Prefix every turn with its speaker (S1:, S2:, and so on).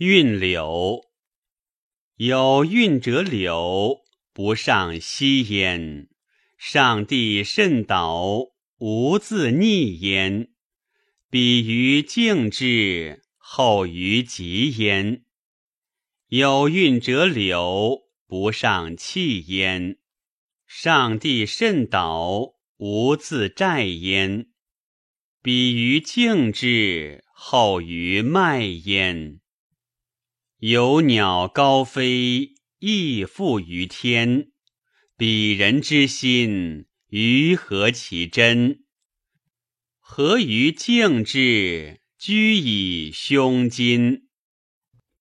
S1: 运柳，有运者柳，不上息焉。上帝甚导，无自逆焉。比于静之，后于吉焉。有运者柳，不上气焉。上帝甚导，无自债焉。比于静之，后于卖焉。有鸟高飞，亦复于天。彼人之心，于何其真？何于静志，居以胸襟？